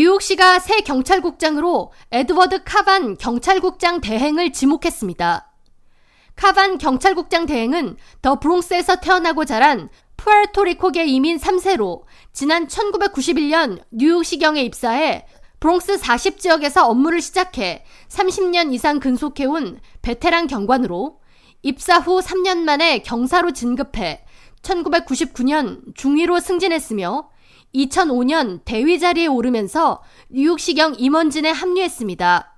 뉴욕시가 새 경찰국장으로 에드워드 카반 경찰국장 대행을 지목했습니다. 카반 경찰국장 대행은 더 브롱스에서 태어나고 자란 푸에르토리코계 이민 3세로 지난 1991년 뉴욕시경에 입사해 브롱스 40지역에서 업무를 시작해 30년 이상 근속해온 베테랑 경관으로 입사 후 3년 만에 경사로 진급해 1999년 중위로 승진했으며 2005년 대위 자리에 오르면서 뉴욕시경 임원진에 합류했습니다.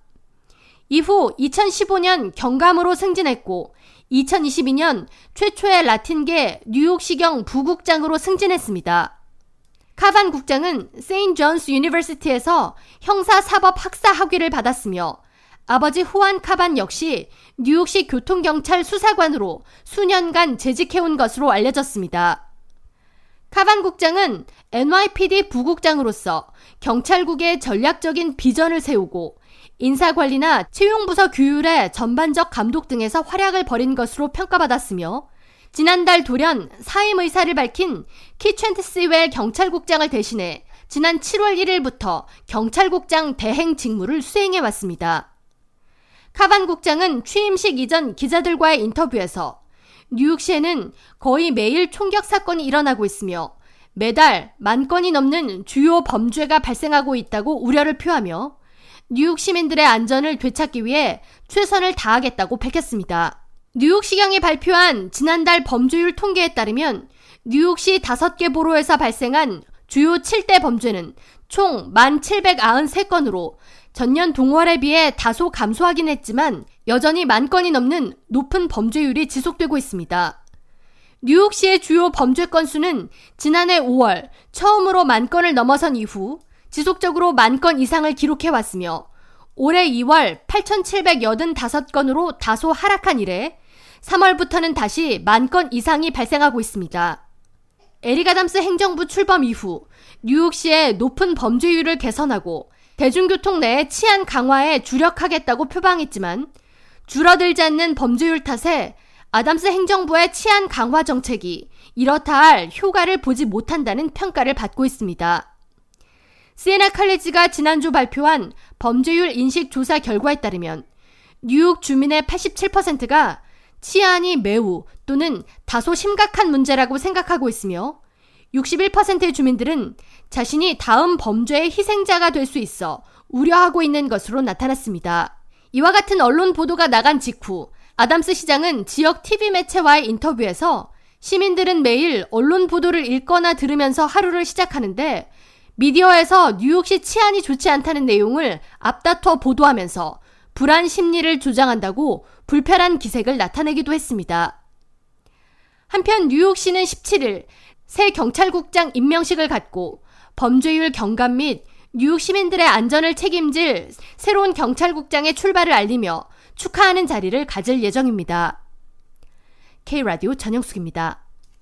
이후 2015년 경감으로 승진했고 2022년 최초의 라틴계 뉴욕시경 부국장으로 승진했습니다. 카반 국장은 St. John's University에서 형사사법 학사 학위를 받았으며 아버지 후안 카반 역시 뉴욕시 교통경찰 수사관으로 수년간 재직해온 것으로 알려졌습니다. 카반 국장은 NYPD 부국장으로서 경찰국의 전략적인 비전을 세우고 인사관리나 채용부서 규율의 전반적 감독 등에서 활약을 벌인 것으로 평가받았으며 지난달 돌연 사임 의사를 밝힌 키첸트스웰 경찰국장을 대신해 지난 7월 1일부터 경찰국장 대행 직무를 수행해 왔습니다. 카반 국장은 취임식 이전 기자들과의 인터뷰에서 뉴욕시에는 거의 매일 총격 사건이 일어나고 있으며 매달 만 건이 넘는 주요 범죄가 발생하고 있다고 우려를 표하며 뉴욕 시민들의 안전을 되찾기 위해 최선을 다하겠다고 밝혔습니다. 뉴욕시경이 발표한 지난달 범죄율 통계에 따르면 뉴욕시 5개 보로에서 발생한 주요 7대 범죄는 총 1,793건으로 전년 동월에 비해 다소 감소하긴 했지만 여전히 만 건이 넘는 높은 범죄율이 지속되고 있습니다. 뉴욕시의 주요 범죄 건수는 지난해 5월 처음으로 만 건을 넘어선 이후 지속적으로 만 건 이상을 기록해 왔으며 올해 2월 8,785건으로 다소 하락한 이래 3월부터는 다시 만 건 이상이 발생하고 있습니다. 에리가담스 행정부 출범 이후 뉴욕시의 높은 범죄율을 개선하고 대중교통 내 치안 강화에 주력하겠다고 표방했지만 줄어들지 않는 범죄율 탓에 아담스 행정부의 치안 강화 정책이 이렇다 할 효과를 보지 못한다는 평가를 받고 있습니다. 시에나 칼레지가 지난주 발표한 범죄율 인식 조사 결과에 따르면 뉴욕 주민의 87%가 치안이 매우 또는 다소 심각한 문제라고 생각하고 있으며 61%의 주민들은 자신이 다음 범죄의 희생자가 될 수 있어 우려하고 있는 것으로 나타났습니다. 이와 같은 언론 보도가 나간 직후 아담스 시장은 지역 TV 매체와의 인터뷰에서 시민들은 매일 언론 보도를 읽거나 들으면서 하루를 시작하는데 미디어에서 뉴욕시 치안이 좋지 않다는 내용을 앞다퉈 보도하면서 불안 심리를 조장한다고 불편한 기색을 나타내기도 했습니다. 한편 뉴욕시는 17일 새 경찰국장 임명식을 갖고 범죄율 경감 및 뉴욕 시민들의 안전을 책임질 새로운 경찰국장의 출발을 알리며 축하하는 자리를 가질 예정입니다. K라디오 전영숙입니다.